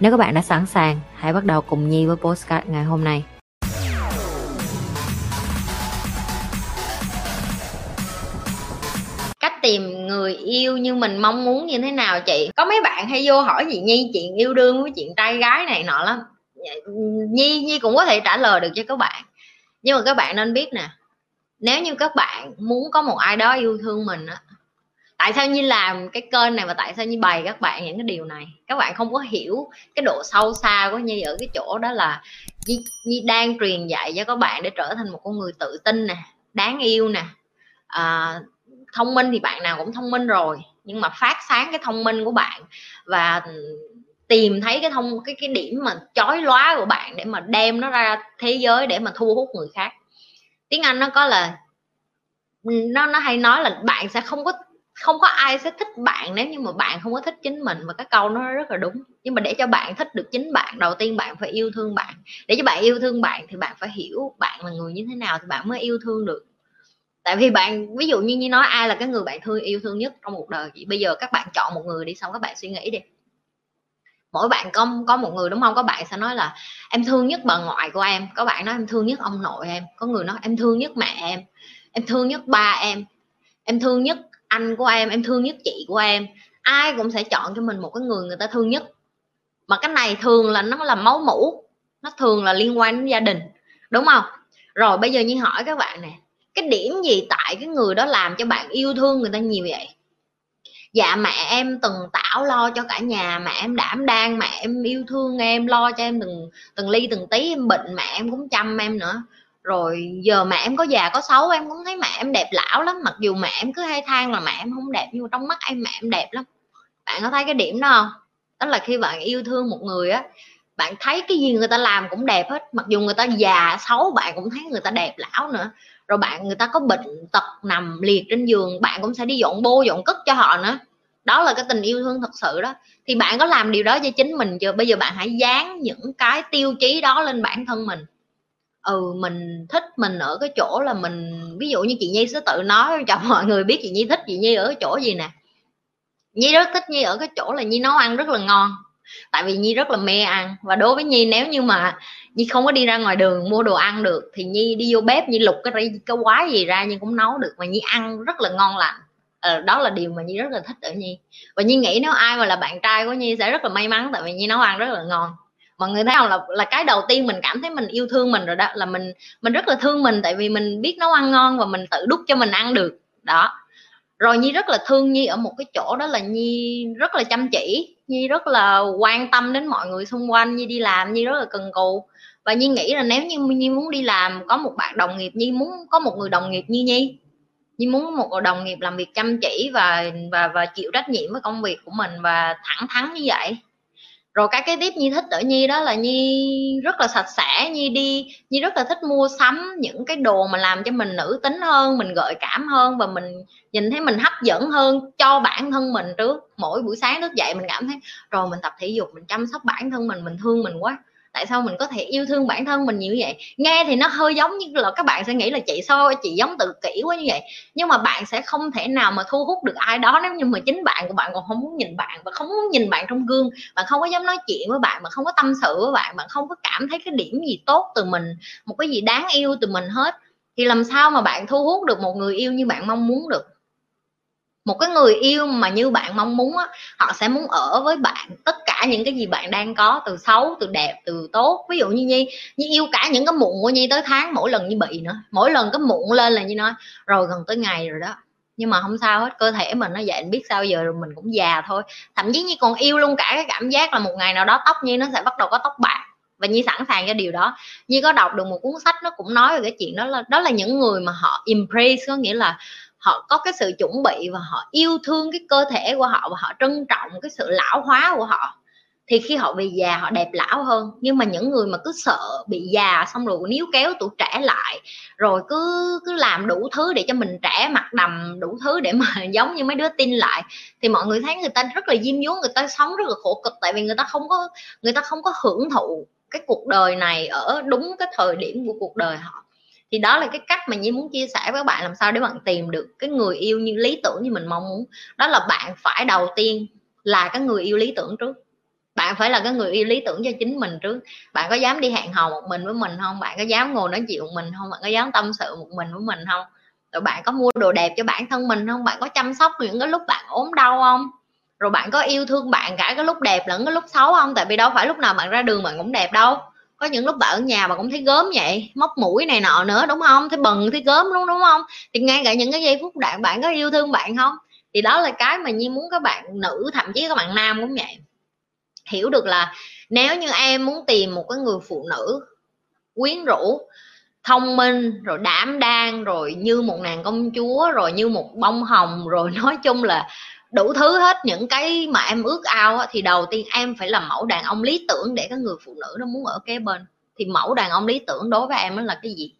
Nếu các bạn đã sẵn sàng, hãy bắt đầu cùng Nhi với postcard ngày hôm nay. cách tìm người yêu như mình mong muốn như thế nào chị? Có mấy bạn hay vô hỏi gì nhi chuyện yêu đương với chuyện trai gái này nọ lắm. Dạ, nhi nhi cũng có thể trả lời được cho các bạn. Nhưng mà các bạn nên biết nè nếu như các bạn muốn có một ai đó yêu thương mình á tại sao như làm cái kênh này và tại sao như bày các bạn những cái điều này? Các bạn không có hiểu cái độ sâu xa của nhi ở cái chỗ đó là nhi, như đang truyền dạy cho các bạn để trở thành một con người tự tin nè đáng yêu nè. À, thông minh thì bạn nào cũng thông minh rồi nhưng mà phát sáng cái thông minh của bạn và tìm thấy cái thông cái cái điểm mà chói lóa của bạn để mà đem nó ra thế giới để mà thu hút người khác. Tiếng anh nó có là nó nó hay nói là bạn sẽ không có không có ai sẽ thích bạn nếu như mà bạn không có thích chính mình và cái câu nó rất là đúng. Nhưng mà để cho bạn thích được chính bạn, đầu tiên bạn phải yêu thương bạn. Để cho bạn yêu thương bạn thì bạn phải hiểu bạn là người như thế nào thì bạn mới yêu thương được. Tại vì bạn, ví dụ như như nói, ai là cái người bạn thương, yêu thương nhất trong cuộc đời? Chị bây giờ các bạn chọn một người đi, xong các bạn suy nghĩ đi. Mỗi bạn có có một người, đúng không? Có bạn sẽ nói là, em thương nhất bà ngoại của em. Có bạn nói, em thương nhất ông nội em. Có người nói, em thương nhất mẹ em. Em thương nhất ba em. Em thương nhất anh của em em thương nhất chị của em. Ai cũng sẽ chọn cho mình một cái người người ta thương nhất. Mà cái này thường là nó là máu mủ. Nó thường là liên quan đến gia đình. Đúng không? Rồi bây giờ như hỏi các bạn nè, cái điểm gì tại cái người đó làm cho bạn yêu thương người ta nhiều vậy? Dạ mẹ em từng tảo lo cho cả nhà, mẹ em đảm đang, mẹ em yêu thương em, lo cho em từng từng ly, từng tí, em bệnh, mẹ em cũng chăm em nữa rồi giờ mẹ em có già, có xấu, em cũng thấy mẹ em đẹp lão lắm. Mặc dù mẹ em cứ hay than là mẹ em không đẹp, nhưng mà trong mắt em mẹ em đẹp lắm. Bạn có thấy cái điểm đó không? Đó là khi bạn yêu thương một người á, bạn thấy cái gì người ta làm cũng đẹp hết. Mặc dù người ta già, xấu, bạn cũng thấy người ta đẹp lão nữa. Rồi bạn, người ta có bệnh tật nằm liệt trên giường, bạn cũng sẽ đi dọn bô, dọn cất cho họ nữa. Đó là cái tình yêu thương thật sự đó. Thì bạn có làm điều đó cho chính mình chưa? Bây giờ bạn hãy dán những cái tiêu chí đó lên bản thân mình ừ mình thích mình ở cái chỗ là mình ví dụ như chị nhi sẽ tự nói cho mọi người biết chị nhi thích chị nhi ở cái chỗ gì nè. Nhi rất thích nhi ở cái chỗ là nhi nấu ăn rất là ngon tại vì nhi rất là mê ăn. Và đối với nhi nếu như mà nhi không có đi ra ngoài đường mua đồ ăn được thì nhi đi vô bếp nhi lục cái cái quái gì ra nhi cũng nấu được. Mà nhi ăn rất là ngon lành. Ờ, đó là điều mà nhi rất là thích ở nhi. Và nhi nghĩ nếu ai mà là bạn trai của nhi sẽ rất là may mắn tại vì nhi nấu ăn rất là ngon mọi người thấy không? Là là cái đầu tiên mình cảm thấy mình yêu thương mình rồi đó, là mình mình rất là thương mình, tại vì mình biết nấu ăn ngon và mình tự đút cho mình ăn được. Đó. Rồi nhi rất là thương nhi ở một cái chỗ đó là nhi rất là chăm chỉ, nhi rất là quan tâm đến mọi người xung quanh, nhi đi làm, nhi rất là cần cù. Và nhi nghĩ là nếu như nhi muốn đi làm, có một bạn đồng nghiệp, nhi muốn có một người đồng nghiệp như nhi nhi muốn một đồng nghiệp làm việc chăm chỉ và và và chịu trách nhiệm với công việc của mình và thẳng thắn như vậy rồi cái cái tiếp nhi thích ở nhi đó là nhi rất là sạch sẽ, nhi đi, nhi rất là thích mua sắm những cái đồ mà làm cho mình nữ tính hơn, mình gợi cảm hơn và mình nhìn thấy mình hấp dẫn hơn cho bản thân mình trước. Mỗi buổi sáng thức dậy mình cảm thấy, rồi mình tập thể dục, mình chăm sóc bản thân mình mình thương mình quá tại sao mình có thể yêu thương bản thân mình như vậy? Nghe thì nó hơi giống như là các bạn sẽ nghĩ là chị sao chị giống tự kỷ quá như vậy. Nhưng mà bạn sẽ không thể nào mà thu hút được ai đó nếu như mà chính bạn của bạn còn không muốn nhìn bạn và không muốn nhìn bạn trong gương. Bạn không có dám nói chuyện với bạn mà không có tâm sự với bạn bạn không có cảm thấy cái điểm gì tốt từ mình, một cái gì đáng yêu từ mình hết. Thì làm sao mà bạn thu hút được một người yêu như bạn mong muốn được? Một cái người yêu mà như bạn mong muốn á, họ sẽ muốn ở với bạn, tất cả những cái gì bạn đang có, từ xấu, từ đẹp, từ tốt. Ví dụ như nhi nhi yêu cả những cái mụn của nhi tới tháng, mỗi lần như bị nữa. Mỗi lần cái mụn lên là như nói, rồi gần tới ngày rồi đó. Nhưng mà không sao hết, cơ thể mình nó vậy biết sao giờ rồi mình cũng già thôi. Thậm chí như còn yêu luôn cả cái cảm giác là một ngày nào đó tóc nhi nó sẽ bắt đầu có tóc bạc. Và nhi sẵn sàng cho điều đó. Nhi có đọc được một cuốn sách nó cũng nói về cái chuyện đó là đó là những người mà họ embrace, có nghĩa là họ có cái sự chuẩn bị và họ yêu thương cái cơ thể của họ và họ trân trọng cái sự lão hóa của họ, thì khi họ về già họ đẹp lão hơn. Nhưng mà những người mà cứ sợ bị già xong rồi níu kéo tuổi trẻ lại, rồi cứ cứ làm đủ thứ để cho mình trẻ mặt đầm đủ thứ để mà giống như mấy đứa tin lại, thì mọi người thấy người ta rất là diêm dúa, người ta sống rất là khổ cực. Tại vì người ta không có, người ta không có hưởng thụ cái cuộc đời này ở đúng cái thời điểm của cuộc đời họ thì đó là cái cách mà Nhi muốn chia sẻ với bạn làm sao để bạn tìm được cái người yêu như lý tưởng như mình mong muốn. Đó là bạn phải đầu tiên là cái người yêu lý tưởng trước. Bạn phải là cái người yêu lý tưởng cho chính mình trước. Bạn có dám đi hẹn hò một mình với mình không? Bạn có dám ngồi nói chuyện một mình không? Bạn có dám tâm sự một mình với mình không? Rồi bạn có mua đồ đẹp cho bản thân mình không? Bạn có chăm sóc những cái lúc bạn ốm đau không? Rồi bạn có yêu thương bạn cả cái lúc đẹp lẫn cái lúc xấu không? Tại vì đâu phải lúc nào bạn ra đường bạn cũng đẹp đâu có những lúc bạn ở nhà mà cũng thấy gớm vậy, móc mũi này nọ nữa, đúng không? Thấy bần, thấy gớm đúng đúng không? Thì ngay cả những cái giây phút bạn bạn có yêu thương bạn không? Thì đó là cái mà nhi muốn các bạn nữ, thậm chí các bạn nam cũng vậy. Hiểu được là nếu như em muốn tìm một cái người phụ nữ quyến rũ, thông minh, rồi đảm đang, rồi như một nàng công chúa, rồi như một bông hồng, rồi nói chung là đủ thứ hết những cái mà em ước ao thì đầu tiên em phải là mẫu đàn ông lý tưởng để cái người phụ nữ nó muốn ở kế bên. Thì mẫu đàn ông lý tưởng đối với em nó là cái gì?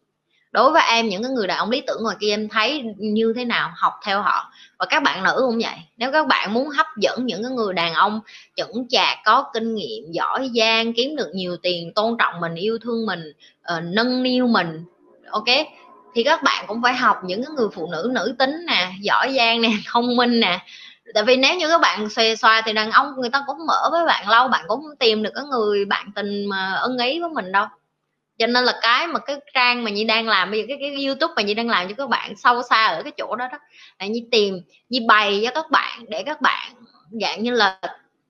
Đối với em những cái người đàn ông lý tưởng ngoài kia em thấy như thế nào? Học theo họ. Và các bạn nữ cũng vậy. Nếu các bạn muốn hấp dẫn những cái người đàn ông chững chạc có kinh nghiệm giỏi giang kiếm được nhiều tiền tôn trọng mình yêu thương mình uh, nâng niu mình ok? Thì các bạn cũng phải học những cái người phụ nữ nữ tính nè giỏi giang nè thông minh nè tại vì nếu như các bạn xòe xoa thì đàn ông người ta cũng mở với bạn lâu bạn cũng không tìm được cái người bạn tình mà ưng ý với mình đâu. Cho nên là cái mà cái trang mà như đang làm bây giờ cái, cái youtube mà như đang làm cho các bạn sâu xa ở cái chỗ đó đó là như tìm như bày cho các bạn để các bạn dạng như là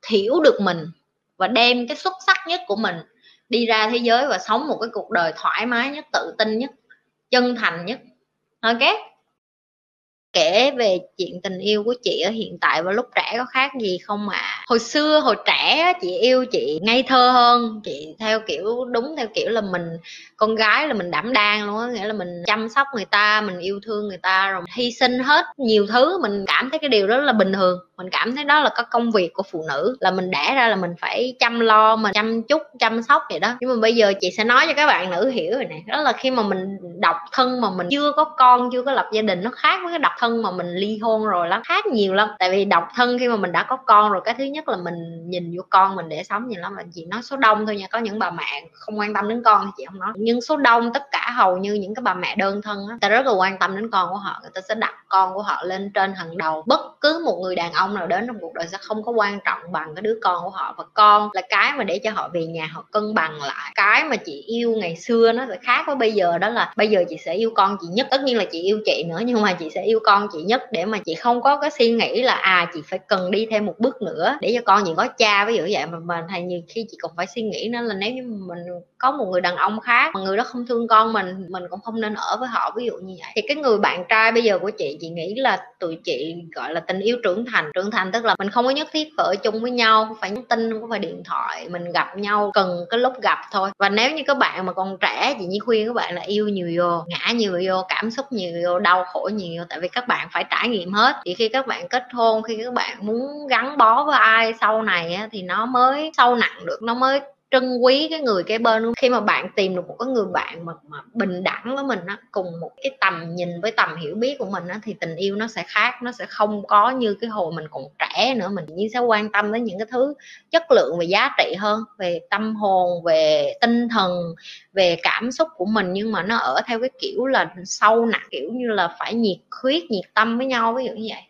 hiểu được mình và đem cái xuất sắc nhất của mình đi ra thế giới và sống một cái cuộc đời thoải mái nhất tự tin nhất chân thành nhất. Ok? Kể về chuyện tình yêu của chị ở hiện tại và lúc trẻ có khác gì không ạ? À? hồi xưa, hồi trẻ chị yêu chị ngây thơ hơn. Chị theo kiểu, đúng theo kiểu là mình, con gái là mình đảm đang luôn á. Nghĩa là mình chăm sóc người ta, mình yêu thương người ta, rồi hy sinh hết nhiều thứ. Mình cảm thấy cái điều đó là bình thường. Mình cảm thấy đó là có công việc của phụ nữ. Là mình đẻ ra là mình phải chăm lo, mình chăm chút, chăm sóc vậy đó. Nhưng mà bây giờ chị sẽ nói cho các bạn nữ hiểu rồi nè. Đó là khi mà mình độc thân mà mình chưa có con, chưa có lập gia đình, nó khác với cái độc thân mà mình ly hôn rồi lắm khác nhiều lắm. Tại vì độc thân khi mà mình đã có con rồi, cái thứ nhất là mình nhìn vô con mình để sống nhiều lắm. Mà chị nói số đông thôi nha, có những bà mẹ không quan tâm đến con thì chị không nói. Nhưng số đông tất cả hầu như những cái bà mẹ đơn thân á, ta rất là quan tâm đến con của họ. Người ta sẽ đặt con của họ lên trên hàng đầu. Bất cứ một người đàn ông nào đến trong cuộc đời sẽ không có quan trọng bằng cái đứa con của họ. Và con là cái mà để cho họ về nhà, họ cân bằng lại. Cái mà chị yêu ngày xưa nó sẽ khác với bây giờ, đó là bây giờ chị sẽ yêu con chị nhất. Tất nhiên là chị yêu chị nữa, nhưng mà chị sẽ yêu con con chị nhất để mà chị không có cái suy nghĩ là à chị phải cần đi thêm một bước nữa để cho con chị có cha. Ví dụ vậy mà mình hay nhiều khi chị còn phải suy nghĩ nữa là nếu như mình có một người đàn ông khác mà người đó không thương con mình mình cũng không nên ở với họ. Ví dụ như vậy. Thì cái người bạn trai bây giờ của chị chị nghĩ là tụi chị, gọi là, tình yêu trưởng thành. Trưởng thành tức là mình không có nhất thiết phải ở chung với nhau, không phải nhắn tin, không phải điện thoại, mình gặp nhau cần cái lúc gặp thôi. Và nếu như các bạn mà còn trẻ, chị như khuyên các bạn là yêu nhiều vô, ngã nhiều vô, cảm xúc nhiều vô, đau khổ nhiều tại vì các các bạn phải trải nghiệm hết. Thì khi các bạn kết hôn khi các bạn muốn gắn bó với ai sau này á, thì nó mới sâu nặng được nó mới trân quý cái người kế bên khi mà bạn tìm được một cái người bạn mà, mà bình đẳng với mình á cùng một cái tầm nhìn với tầm hiểu biết của mình á thì tình yêu nó sẽ khác nó sẽ không có như cái hồi mình còn trẻ nữa. Mình như sẽ quan tâm đến những cái thứ chất lượng và giá trị hơn về tâm hồn về tinh thần về cảm xúc của mình. Nhưng mà nó ở theo cái kiểu là sâu nặng kiểu như là phải nhiệt huyết nhiệt tâm với nhau ví dụ như vậy.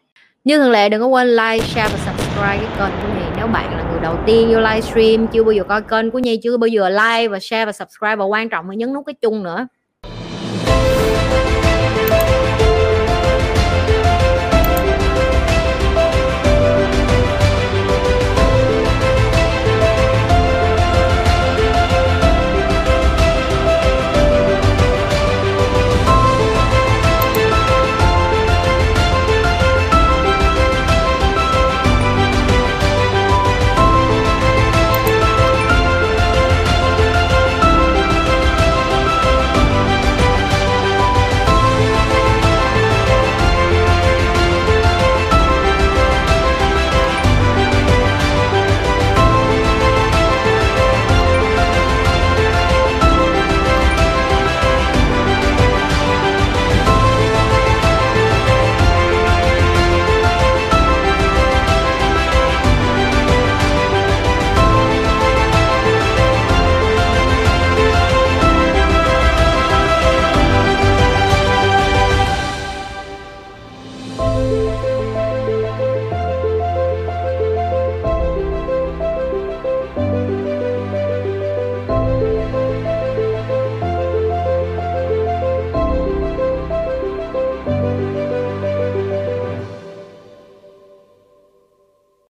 Như thường lệ đừng có quên like, share và subscribe cái kênh của mình nếu bạn là người đầu tiên vô livestream, chưa bao giờ coi kênh của Nhi, chưa bao giờ like và share và subscribe, và quan trọng là nhấn nút cái chung nữa.